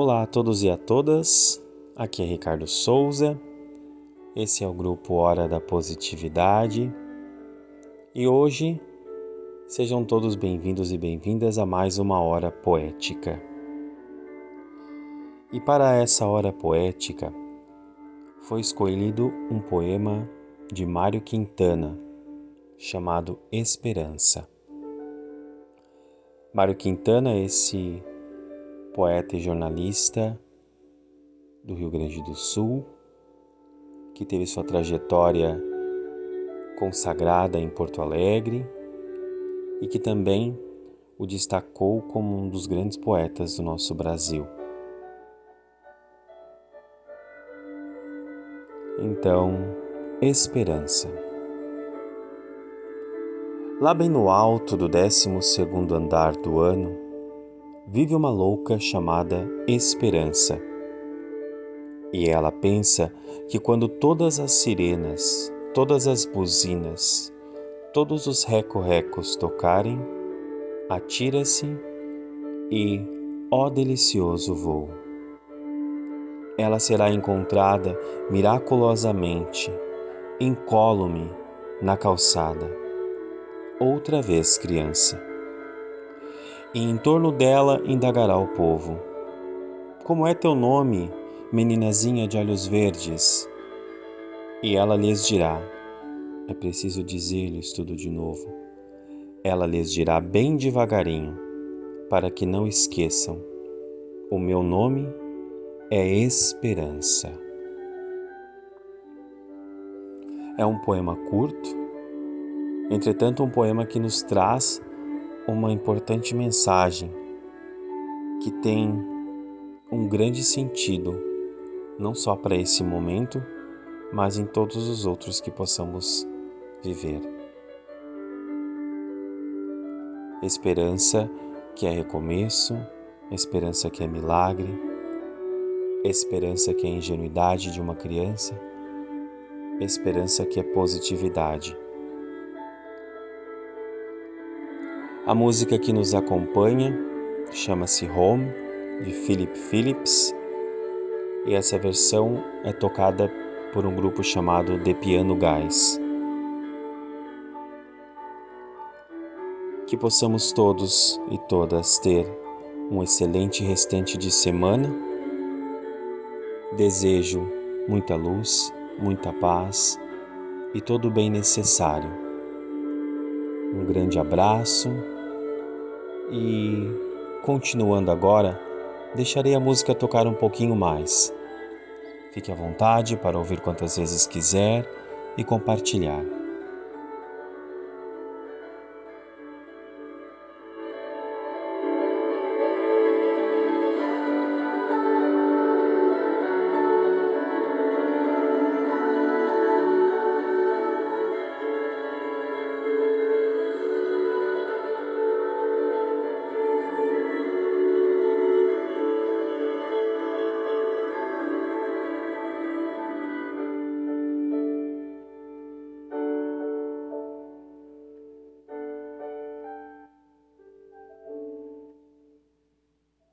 Olá a todos e a todas, aqui é Ricardo Souza, esse é o grupo Hora da Positividade e hoje sejam todos bem-vindos e bem-vindas a mais uma hora poética. E para essa hora poética foi escolhido um poema de Mário Quintana chamado Esperança. Mário Quintana, esse poeta e jornalista do Rio Grande do Sul, que teve sua trajetória consagrada em Porto Alegre e que também o destacou como um dos grandes poetas do nosso Brasil. Então, esperança. Lá bem no alto do décimo segundo andar do ano, vive uma louca chamada Esperança. E ela pensa que quando todas as sirenas, todas as buzinas, todos os recorrecos tocarem, atira-se e, ó delicioso voo, ela será encontrada miraculosamente, incólume, na calçada, outra vez criança e em torno dela indagará o povo: Como é teu nome, meninazinha de olhos verdes? E ela lhes dirá: É preciso dizer-lhes tudo de novo. Ela lhes dirá bem devagarinho, para que não esqueçam: O meu nome é Esperança. É um poema curto, entretanto, um poema que nos traz uma importante mensagem que tem um grande sentido, não só para esse momento, mas em todos os outros que possamos viver. Esperança que é recomeço, esperança que é milagre, esperança que é ingenuidade de uma criança, esperança que é positividade. A música que nos acompanha chama-se Home, de Philip Phillips, e essa versão é tocada por um grupo chamado The Piano Guys. Que possamos todos e todas ter um excelente restante de semana. Desejo muita luz, muita paz e todo o bem necessário. Um grande abraço e, continuando agora, deixarei a música tocar um pouquinho mais. Fique à vontade para ouvir quantas vezes quiser e compartilhar.